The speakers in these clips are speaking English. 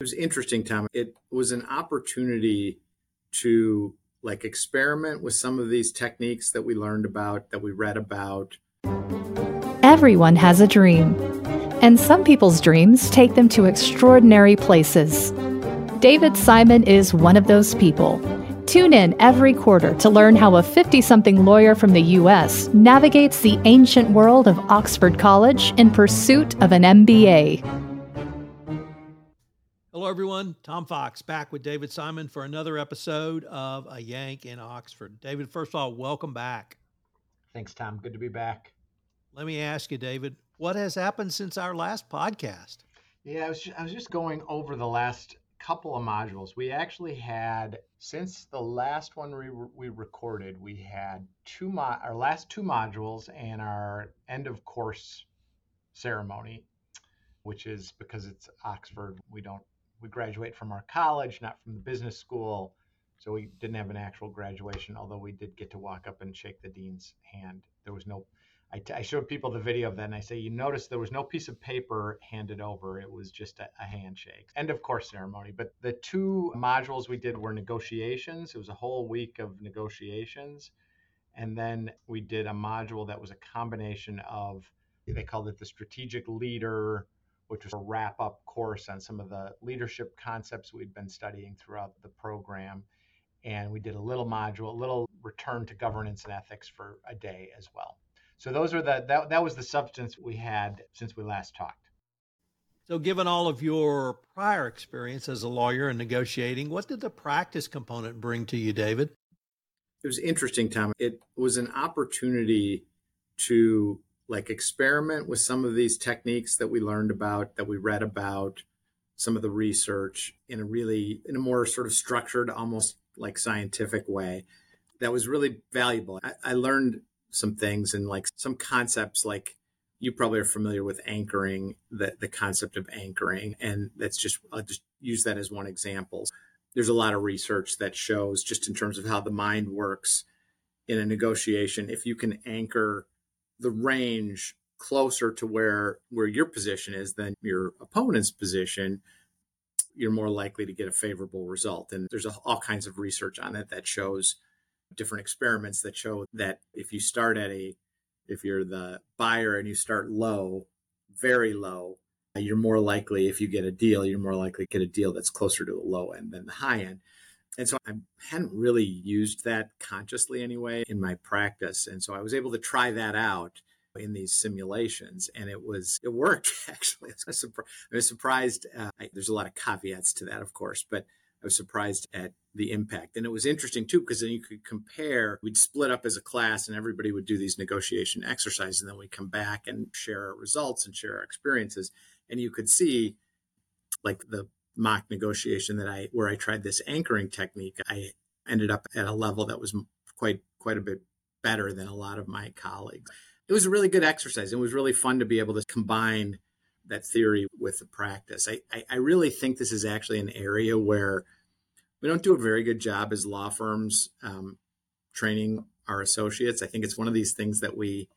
It was interesting, Tom. It was an opportunity to like experiment with some of these techniques that we learned about, that we read about. Everyone has a dream, and some people's dreams take them to extraordinary places. David Simon is one of those people. Tune in every quarter to learn how a 50 something lawyer from the U.S. navigates the ancient world of Oxford College in pursuit of an MBA. Hello, everyone. Tom Fox back with David Simon for another episode of A Yank in Oxford. David, first of all, welcome back. Thanks, Tom. Good to be back. Let me ask you, David, what has happened since our last podcast? Yeah, I was just, I was just going over the last couple of modules. We actually had since the last one we, we recorded, we had two mo- our last two modules and our end of course ceremony, which is because it's Oxford, we don't we graduate from our college, not from the business school. So we didn't have an actual graduation, although we did get to walk up and shake the dean's hand. There was no, I, t- I showed people the video of that and I say, you notice there was no piece of paper handed over. It was just a, a handshake. End of course ceremony. But the two modules we did were negotiations. It was a whole week of negotiations. And then we did a module that was a combination of, they called it the strategic leader, which was a wrap up course on some of the leadership concepts we'd been studying throughout the program. And we did a little module, a little return to governance and ethics for a day as well. So those are the that, that was the substance we had since we last talked. So given all of your prior experience as a lawyer and negotiating, what did the practice component bring to you, David? It was interesting, Tom. It was an opportunity to like experiment with some of these techniques that we learned about, that we read about, some of the research in a really, in a more sort of structured, almost like scientific way that was really valuable. I, I learned some things and like some concepts like you probably are familiar with anchoring the, the concept of anchoring and that's just i'll just use that as one example there's a lot of research that shows just in terms of how the mind works in a negotiation if you can anchor the range closer to where where your position is than your opponent's position you're more likely to get a favorable result. And there's a, all kinds of research on it that shows different experiments that show that if you start at a if you're the buyer and you start low very low you're more likely if you get a deal you're more likely to get a deal that's closer to the low end than the high end and so I hadn't really used that consciously anyway in my practice. And so I was able to try that out in these simulations and it was it worked actually. I was, surprised, uh, I, there's a lot of caveats to that of course but i was surprised at the impact. And it was interesting too because then you could compare we'd split up as a class and everybody would do these negotiation exercises and then we'd come back and share our results and share our experiences. And you could see like the mock negotiation that I where I tried this anchoring technique, I ended up at a level that was quite quite a bit better than a lot of my colleagues. It was a really good exercise. It was really fun to be able to combine that theory with the practice. I, I, I really think this is actually an area where we don't do a very good job as law firms um, training our associates. I think it's one of these things that we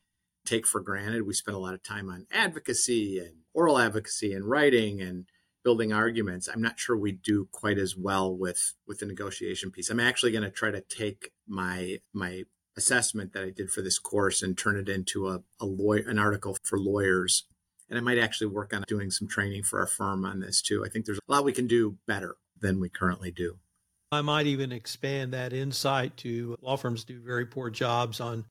take for granted. We spend a lot of time on advocacy and oral advocacy and writing and building arguments i'm not sure we do quite as well with with the negotiation piece. I'm actually going to try to take my my assessment that i did for this course and turn it into a, a lawyer an article for lawyers. And i might actually work on doing some training for our firm on this too. I think there's a lot we can do better than we currently do. I might even expand that insight to law firms do very poor jobs on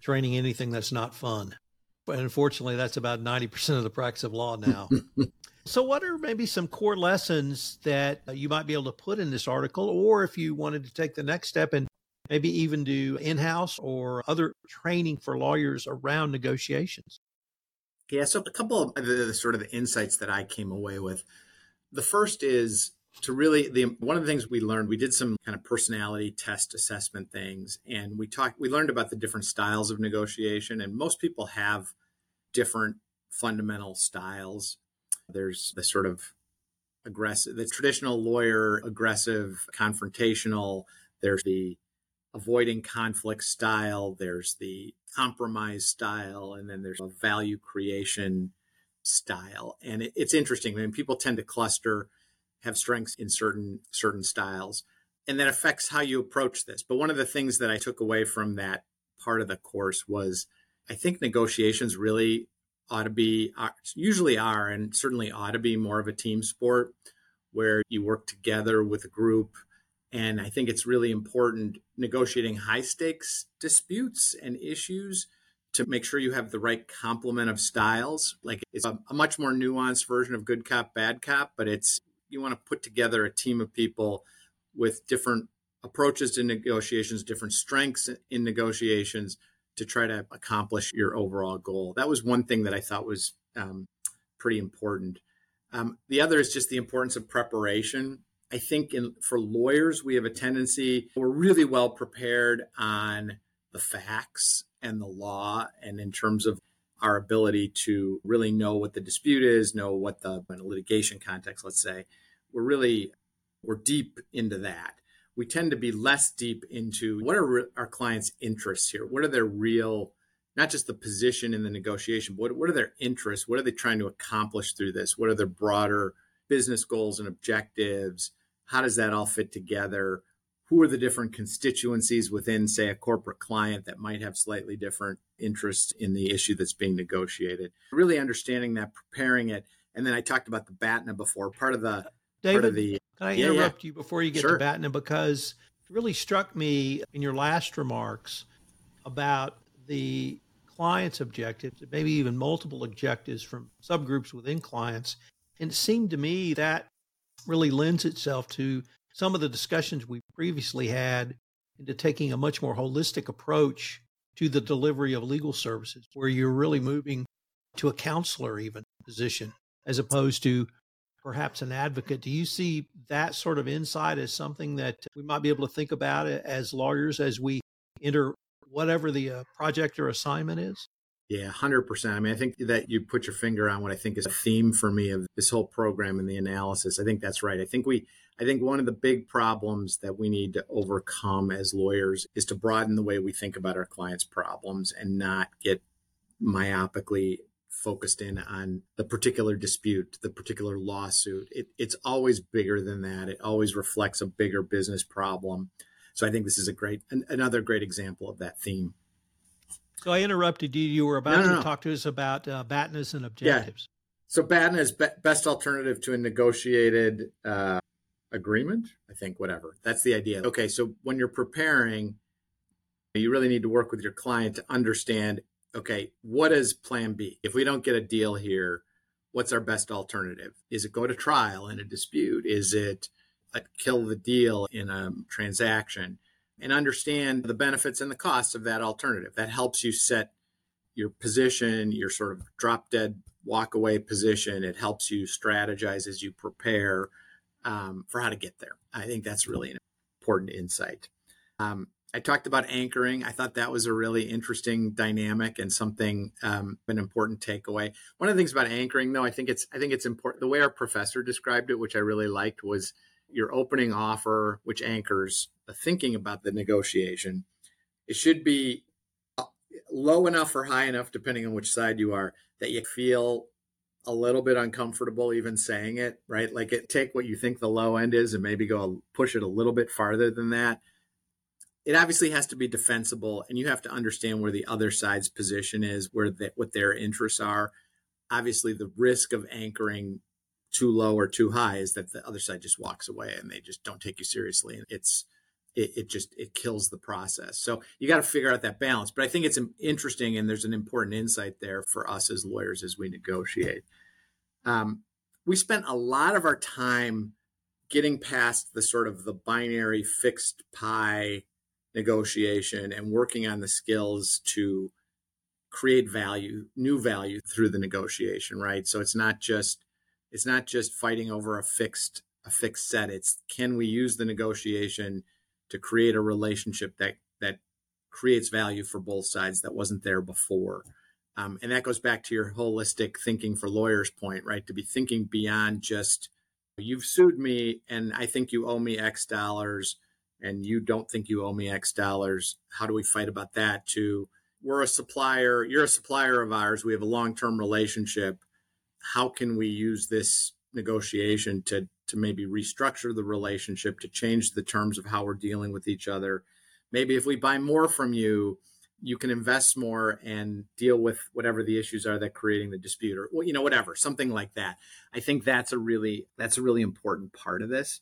training anything that's not fun. But unfortunately that's about 90% of the practice of law now So, what are maybe some core lessons that uh, you might be able to put in this article, or if you wanted to take the next step and maybe even do in house or other training for lawyers around negotiations? Yeah, so a couple of the, the, sort of the insights that I came away with. The first is to really the one of the things we learned. We did some kind of personality test assessment things, and we talked. We learned about the different styles of negotiation, and most people have different fundamental styles there's the sort of aggressive, the traditional lawyer, aggressive, confrontational. There's the avoiding conflict style. There's the compromise style. And then there's a value creation style. And it, it's interesting. I mean, people tend to cluster have strengths in certain certain styles and that affects how you approach this. But one of the things that I took away from that part of the course was I think negotiations really ought to be, uh, usually are, and certainly ought to be more of a team sport where you work together with a group. And I think it's really important negotiating high stakes disputes and issues to make sure you have the right complement of styles. Like it's a, a much more nuanced version of good cop, bad cop, but it's you want to put together a team of people with different approaches to negotiations, different strengths in negotiations to try to accomplish your overall goal. That was one thing that I thought was um, pretty important. Um, the other is just the importance of preparation. I think in, for lawyers, we have a tendency, we're really well prepared on the facts and the law, and in terms of our ability to really know what the dispute is, know what the in a litigation context, let's say, we're really we're deep into that. We tend to be less deep into what are our clients' interests here? What are their real, not just the position in the negotiation, but what, what are their interests? What are they trying to accomplish through this? What are their broader business goals and objectives? How does that all fit together? Who are the different constituencies within, say, a corporate client that might have slightly different interests in the issue that's being negotiated? Really understanding that, preparing it. And then I talked about the BATNA before. Part of the David, part of the can I yeah, interrupt yeah. you before you get sure. to BATNA? Because it really struck me in your last remarks about the client's objectives, maybe even multiple objectives from subgroups within clients. And it seemed to me that really lends itself to some of the discussions we previously had into taking a much more holistic approach to the delivery of legal services, where you're really moving to a counselor even position as opposed to perhaps an advocate. Do you see that sort of insight as something that we might be able to think about as lawyers as we enter whatever the uh, project or assignment is? Yeah, 100%. I mean, I think that you put your finger on what I think is a theme for me of this whole program and the analysis. I think that's right. I think we I think one of the big problems that we need to overcome as lawyers is to broaden the way we think about our clients' problems and not get myopically focused in on the particular dispute, the particular lawsuit. It, it's always bigger than that. It always reflects a bigger business problem. So I think this is a great, an, another great example of that theme. So I interrupted you. You were about no, no, to no. talk to us about uh, BATNAs and objectives. Yeah. So BATNA is be- best alternative to a negotiated uh, agreement. I think whatever. That's the idea. Okay, so when you're preparing, you really need to work with your client to understand okay, what is plan B? If we don't get a deal here, what's our best alternative? Is it go to trial in a dispute? Is it kill the deal in a transaction? And understand the benefits and the costs of that alternative. That helps you set your position, your sort of drop dead walk away position. It helps you strategize as you prepare um, for how to get there. I think that's really an important insight. Um, I talked about anchoring. I thought that was a really interesting dynamic and something um, an important takeaway. One of the things about anchoring, though, I think it's I think it's important. The way our professor described it, which I really liked, was your opening offer, which anchors the thinking about the negotiation. It should be uh, low enough or high enough, depending on which side you are, that you feel a little bit uncomfortable even saying it. Right, like it take what you think the low end is and maybe go push it a little bit farther than that it obviously has to be defensible and you have to understand where the other side's position is where the, what their interests are. Obviously the risk of anchoring too low or too high is that the other side just walks away and they just don't take you seriously and it's it, it just it kills the process. So you got to figure out that balance but i think it's interesting and there's an important insight there for us as lawyers as we negotiate. Um, we spent a lot of our time getting past the sort of the binary fixed pie negotiation and working on the skills to create value, new value through the negotiation, right? So it's not just it's not just fighting over a fixed a fixed set. It's can we use the negotiation to create a relationship that that creates value for both sides that wasn't there before. Um, and that goes back to your holistic thinking for lawyers point, right? To be thinking beyond just you've sued me and I think you owe me X dollars and you don't think you owe me X dollars. How do we fight about that? To we're a supplier, you're a supplier of ours, we have a long term relationship. How can we use this negotiation to to maybe restructure the relationship, to change the terms of how we're dealing with each other. Maybe if we buy more from you, you can invest more and deal with whatever the issues are that creating the dispute or well, you know whatever something like that i think that's a really that's a really important part of this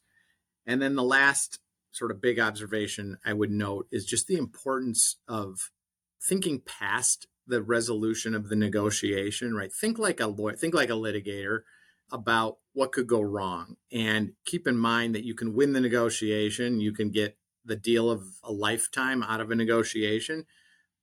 and then the last sort of big observation i would note is just the importance of thinking past the resolution of the negotiation right? Think like a lawyer think like a litigator about what could go wrong. And keep in mind that you can win the negotiation you can get the deal of a lifetime out of a negotiation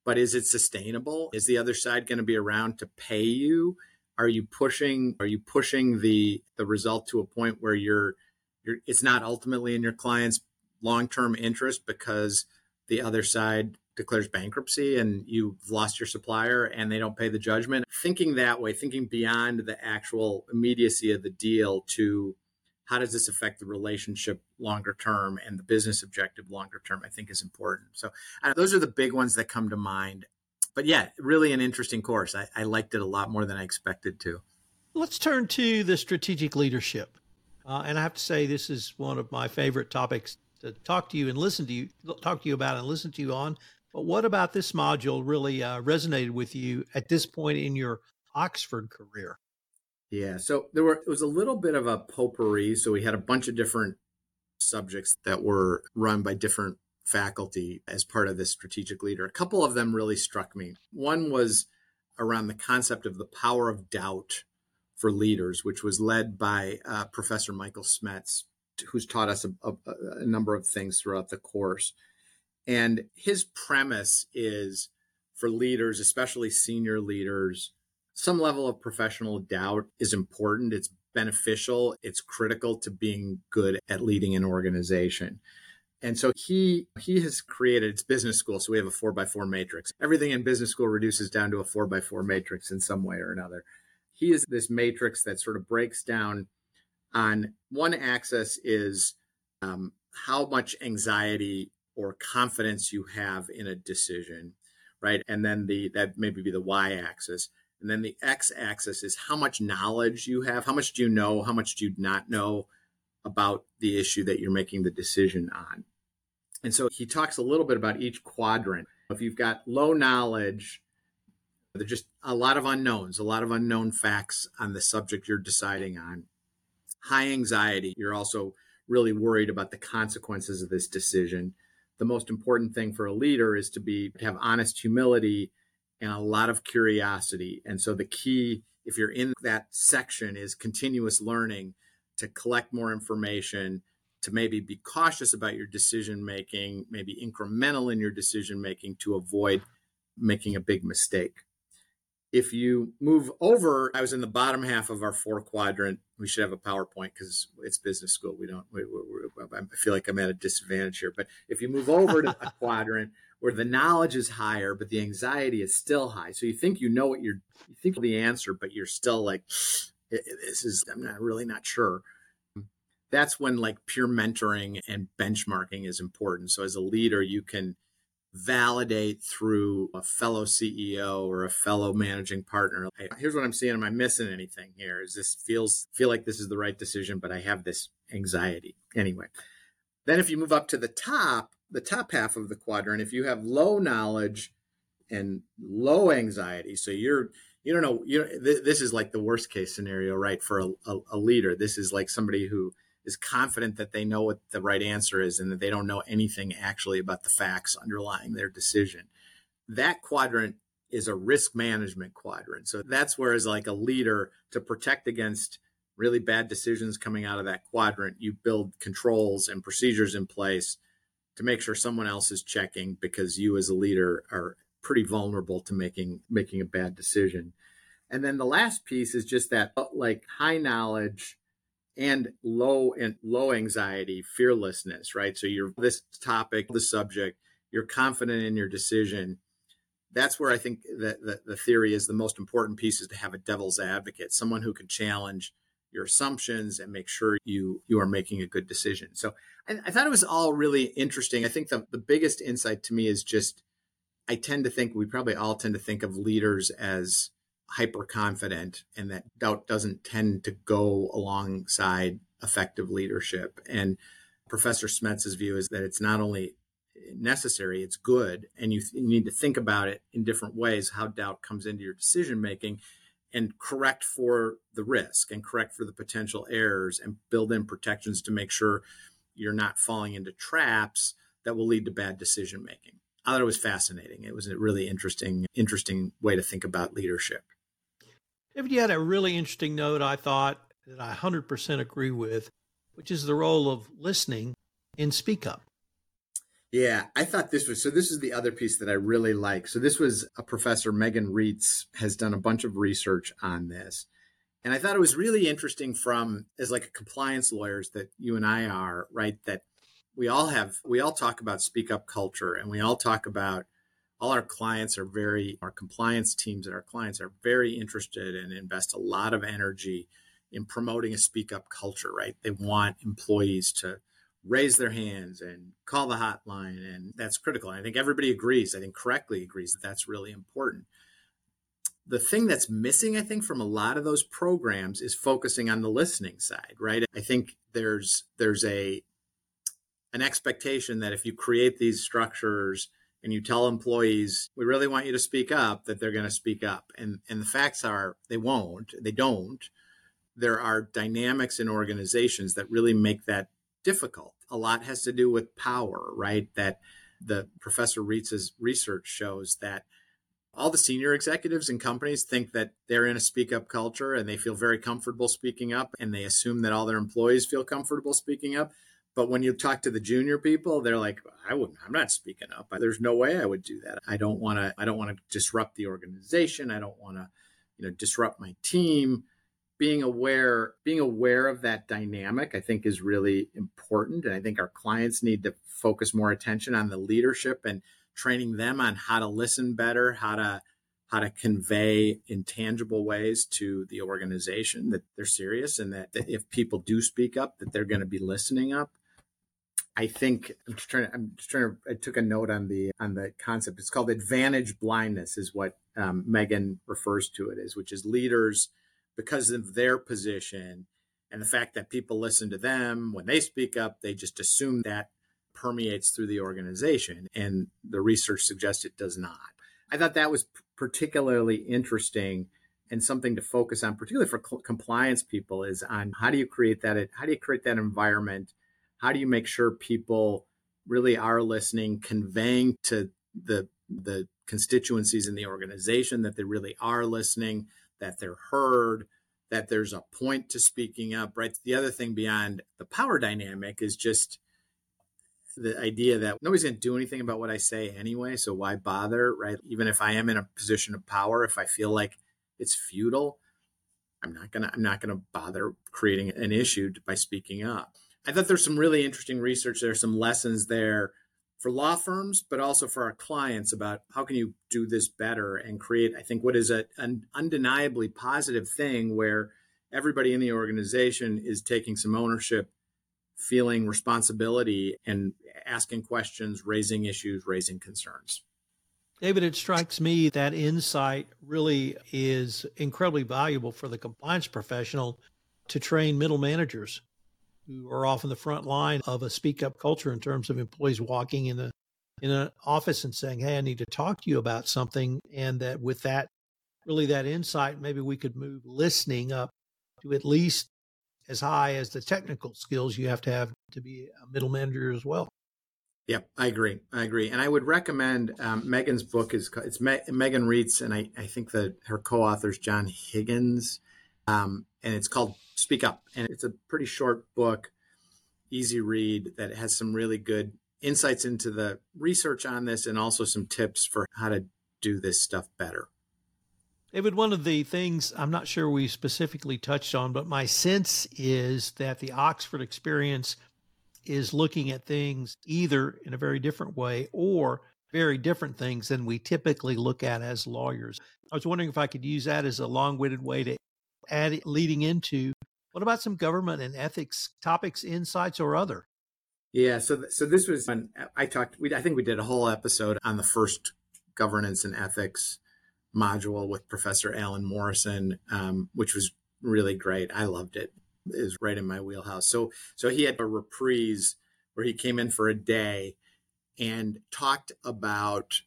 but is it sustainable? Is the other side going to be around to pay you? Are you pushing are you pushing the the result to a point where you're you're it's not ultimately in your client's long-term interest because the other side declares bankruptcy and you've lost your supplier and they don't pay the judgment. Thinking that way thinking beyond the actual immediacy of the deal to how does this affect the relationship longer term and the business objective longer term i think is important. So uh, those are the big ones that come to mind. But yeah really an interesting course. I, I, liked it a lot more than i expected to. Let's turn to the strategic leadership. Uh, and i have to say this is one of my favorite topics to talk to you and listen to you talk to you about and listen to you on but what about this module really uh, resonated with you at this point in your oxford career yeah. So there were it was a little bit of a potpourri. So we had a bunch of different subjects that were run by different faculty as part of this strategic leader. A couple of them really struck me. One was around the concept of the power of doubt for leaders, which was led by uh, Professor Michael Smets, who's taught us a, a, a number of things throughout the course. And his premise is for leaders, especially senior leaders, some level of professional doubt is important. It's beneficial. It's critical to being good at leading an organization. And so he he has created it's business school. So we have a four by four matrix. Everything in business school reduces down to a four by four matrix in some way or another. He is this matrix that sort of breaks down on one axis is um, how much anxiety or confidence you have in a decision, right? And then the that maybe be the y axis. And then the x axis is how much knowledge you have. How much do you know? How much do you not know about the issue that you're making the decision on? And so he talks a little bit about each quadrant. If you've got low knowledge, there's just a lot of unknowns, a lot of unknown facts on the subject you're deciding on. High anxiety, you're also really worried about the consequences of this decision. The most important thing for a leader is to be to have honest humility and a lot of curiosity. And so the key, if you're in that section, is continuous learning to collect more information, to maybe be cautious about your decision making, maybe incremental in your decision making to avoid making a big mistake. If you move over, I was in the bottom half of our four quadrant. We should have a PowerPoint because it's business school. We don't, we, we, I feel like I'm at a disadvantage here. But if you move over to a quadrant, where the knowledge is higher, but the anxiety is still high. So you think you know what you're, you think the answer, but you're still like, this is, I'm not really not sure. That's when like peer mentoring and benchmarking is important. So as a leader, you can validate through a fellow CEO or a fellow managing partner. Hey, here's what I'm seeing. Am I missing anything here? Is this feels feel like this is the right decision, but I have this anxiety anyway. Then if you move up to the top, the top half of the quadrant, if you have low knowledge and low anxiety, so you're you don't know you th- this is like the worst case scenario, right? For a, a, a leader, this is like somebody who is confident that they know what the right answer is and that they don't know anything actually about the facts underlying their decision. That quadrant is a risk management quadrant. So that's where as like a leader to protect against really bad decisions coming out of that quadrant, you build controls and procedures in place to make sure someone else is checking because you as a leader are pretty vulnerable to making making a bad decision. And then the last piece is just that uh, like high knowledge and low and low anxiety, fearlessness, right? So you're this topic, the subject, you're confident in your decision. That's where I think that the, the theory is the most important piece is to have a devil's advocate, someone who can challenge your assumptions and make sure you you are making a good decision. So I, I thought it was all really interesting. I think the, the biggest insight to me is just I tend to think we probably all tend to think of leaders as hyper confident and that doubt doesn't tend to go alongside effective leadership. And Professor Smets's view is that it's not only necessary, it's good. And you, you need to think about it in different ways, how doubt comes into your decision making and correct for the risk and correct for the potential errors and build in protections to make sure you're not falling into traps that will lead to bad decision making. I thought it was fascinating. It was a really interesting, interesting way to think about leadership. You had a really interesting note, I thought, that I 100% agree with, which is the role of listening in Speak Up. Yeah, I thought this was so. This is the other piece that I really like. So, this was a professor, Megan Reitz, has done a bunch of research on this. And I thought it was really interesting from as like a compliance lawyers that you and I are, right? That we all have, we all talk about speak up culture and we all talk about all our clients are very, our compliance teams and our clients are very interested and invest a lot of energy in promoting a speak up culture, right? They want employees to raise their hands and call the hotline. And that's critical. And I think everybody agrees, I think correctly agrees that that's really important. The thing that's missing, I think, from a lot of those programs is focusing on the listening side, right? I think there's there's a an expectation that if you create these structures and you tell employees we really want you to speak up that they're going to speak up and and the facts are they won't they don't there are dynamics in organizations that really make that difficult. A lot has to do with power, right? That the Professor Reitz's research shows that all the senior executives in companies think that they're in a speak up culture and they feel very comfortable speaking up and they assume that all their employees feel comfortable speaking up. But when you talk to the junior people, they're like, I wouldn't, I'm not speaking up. There's no way I would do that. I don't want to, I don't want to disrupt the organization. I don't want to, you know, disrupt my team being aware being aware of that dynamic i think is really important and i think our clients need to focus more attention on the leadership and training them on how to listen better how to how to convey in tangible ways to the organization that they're serious and that, if people do speak up that they're going to be listening up I think I'm just trying. To, I'm just trying to. I took a note on the on the concept. It's called advantage blindness, is what um, Megan refers to it as, which is leaders because of their position and the fact that people listen to them when they speak up, they just assume that permeates through the organization. And the research suggests it does not. I thought that was particularly interesting and something to focus on, particularly for cl- compliance people, is on how do you create that? How do you create that environment? How do you make sure people really are listening, conveying to the the constituencies in the organization that they really are listening, that they're heard, that there's a point to speaking up, right? The other thing beyond the power dynamic is just the idea that nobody's going to do anything about what I say anyway, so why bother, right? Even if I am in a position of power, if I feel like it's futile, I'm not going to I'm not going to bother creating an issue by speaking up. I thought there's some really interesting research there, some lessons there for law firms, but also for our clients about how can you do this better and create, I think, what is a, an undeniably positive thing where everybody in the organization is taking some ownership, feeling responsibility, and asking questions, raising issues, raising concerns. David, it strikes me that insight really is incredibly valuable for the compliance professional to train middle managers who are often the front line of a speak up culture in terms of employees walking in the in an office and saying, "Hey, I need to talk to you about something," and that with that, really that insight, maybe we could move listening up to at least as high as the technical skills you have to have to be a middle manager as well. Yep, I agree. I agree, and I would recommend um, Megan's book is it's Me- Megan Reitz, and I, I think that her co-authors John Higgins, um, and it's called Speak Up. And it's a pretty short book, easy read that has some really good insights into the research on this and also some tips for how to do this stuff better. David, one of the things I'm not sure we specifically touched on, but my sense is that the Oxford experience is looking at things either in a very different way or very different things than we typically look at as lawyers. I was wondering if I could use that as a long winded way to add leading into what about some government and ethics topics, insights, or other? Yeah, so so this was when I talked. We, I think we did a whole episode on the first governance and ethics module with Professor Alan Morrison, um, which was really great. I loved it. is right in my wheelhouse. So so he had a reprise where he came in for a day and talked about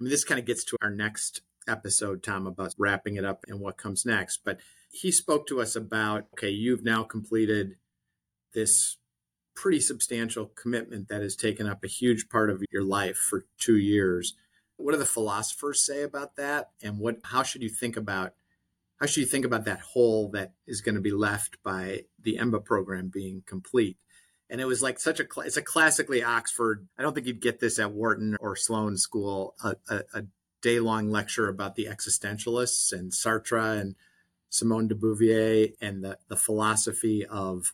I mean, this kind of gets to our next episode, Tom, about wrapping it up and what comes next. But he spoke to us about okay, you've now completed this pretty substantial commitment that has taken up a huge part of your life for two years. What do the philosophers say about that? And what how should you think about how should you think about that hole that is going to be left by the EMBA program being complete? And it was like such a it's a classically Oxford. I don't think you'd get this at Wharton or Sloan School. A, a, a day long lecture about the existentialists and Sartre and Simone de Beauvoir and the, the philosophy of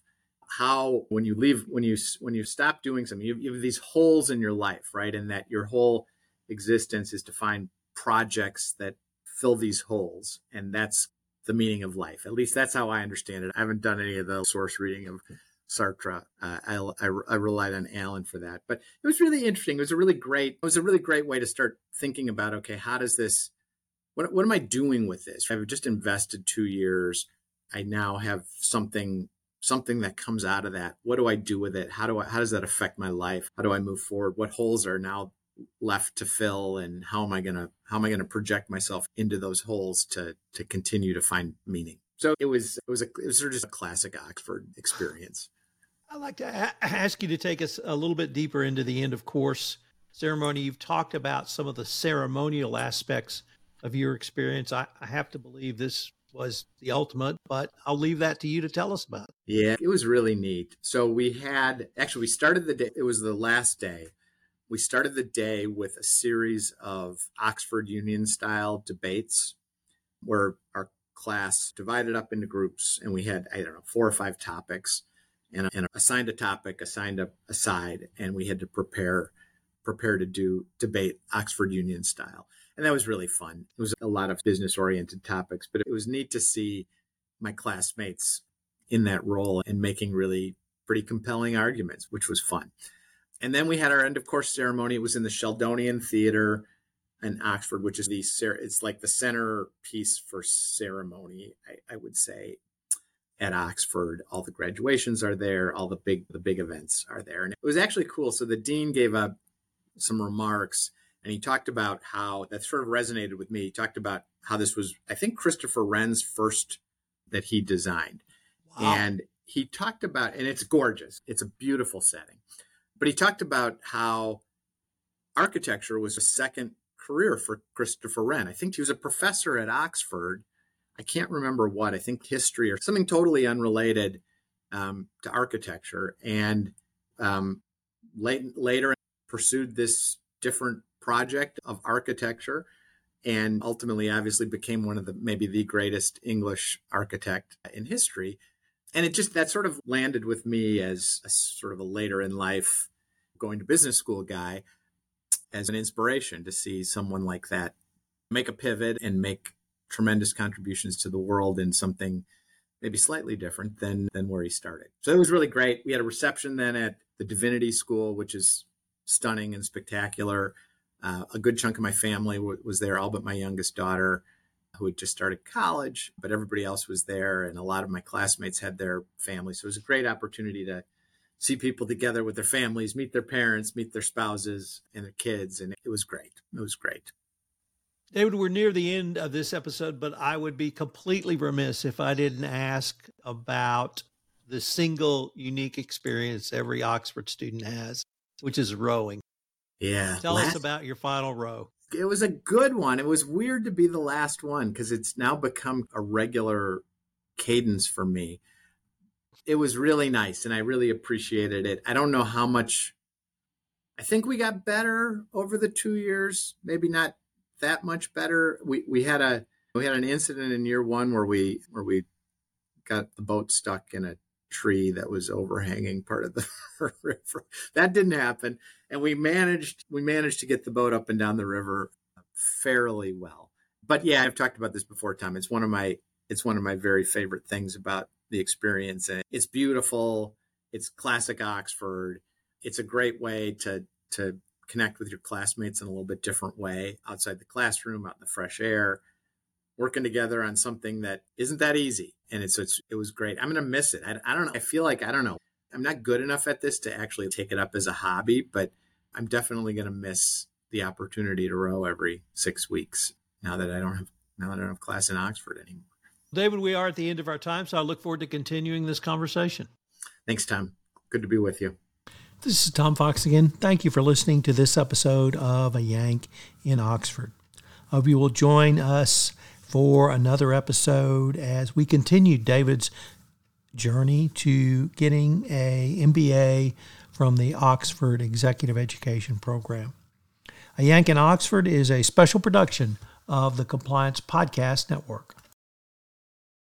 how when you leave when you when you stop doing something you, you have these holes in your life right? And that your whole existence is to find projects that fill these holes. And that's the meaning of life. At least that's how i understand it. I haven't done any of the source reading of sartre uh, I, I, I relied on alan for that but it was really interesting. It was a really great it was a really great way to start thinking about okay how does this what, what am i doing with this? I've just invested two years. I now have something something that comes out of that. What do i do with it? How do i how does that affect my life? How do i move forward? What holes are now left to fill and how am i going to how am i going to project myself into those holes to to continue to find meaning? So it was it was a it was sort of just a classic oxford experience i'd like to a- ask you to take us a little bit deeper into the end of course ceremony you've talked about some of the ceremonial aspects of your experience i, I have to believe this was the ultimate, but I'll leave that to you to tell us about. Yeah, it was really neat. So we had actually we started the day it was the last day. We started the day with a series of Oxford Union style debates where our class divided up into groups and we had I don't know four or five topics and, and assigned a topic, assigned a, a side, and we had to prepare prepare to do debate Oxford Union style and that was really fun. It was a lot of business oriented topics, but it was neat to see my classmates in that role and making really pretty compelling arguments, which was fun. And then we had our end of course ceremony. It was in the Sheldonian Theater in Oxford, which is the it's like the center piece for ceremony, I, I would say, at Oxford. All the graduations are there, all the big the big events are there, and it was actually cool. So the dean gave up some remarks and he talked about how that sort of resonated with me. He talked about how this was, I think, Christopher Wren's first that he designed. Wow. And he talked about, and it's gorgeous, it's a beautiful setting. But he talked about how architecture was a second career for Christopher Wren. I think he was a professor at Oxford. I can't remember what, I think history or something totally unrelated um, to architecture. And um, late, later pursued this different project of architecture and ultimately obviously became one of the maybe the greatest English architect in history. And it just that sort of landed with me as a sort of a later in life going to business school guy as an inspiration to see someone like that make a pivot and make tremendous contributions to the world in something maybe slightly different than than where he started. So it was really great. We had a reception then at the Divinity School, which is stunning and spectacular. Uh, a good chunk of my family w- was there, all but my youngest daughter, who had just started college, but everybody else was there, and a lot of my classmates had their families. So it was a great opportunity to see people together with their families, meet their parents, meet their spouses and their kids, and it was great. It was great. David, we're near the end of this episode, but I would be completely remiss if I didn't ask about the single unique experience every Oxford student has, which is rowing. Yeah. Tell last, us about your final row. It was a good one. It was weird to be the last one because it's now become a regular cadence for me. It was really nice and I really appreciated it. I don't know how much I think we got better over the 2 years, maybe not that much better. We we had a we had an incident in year 1 where we where we got the boat stuck in a tree that was overhanging part of the river. That didn't happen, and we managed we managed to get the boat up and down the river fairly well. But yeah, I've talked about this before, Tom. It's one of my it's one of my very favorite things about the experience, and it's beautiful. It's classic Oxford. It's a great way to to connect with your classmates in a little bit different way outside the classroom, out in the fresh air. working together on something that isn't that easy. And it's, it's it was great. I'm going to miss it. I, I don't know. I feel like, I don't know. I'm not good enough at this to actually take it up as a hobby, but I'm definitely going to miss the opportunity to row every six weeks now that I don't have now that I don't have class in Oxford anymore. David, we are at the end of our time, so I look forward to continuing this conversation. Thanks, Tom. Good to be with you. This is Tom Fox again. Thank you for listening to this episode of A Yank in Oxford. I hope you will join us for another episode as we continue David's journey to getting a MBA from the Oxford Executive Education Program. A Yank in Oxford is a special production of the Compliance Podcast Network.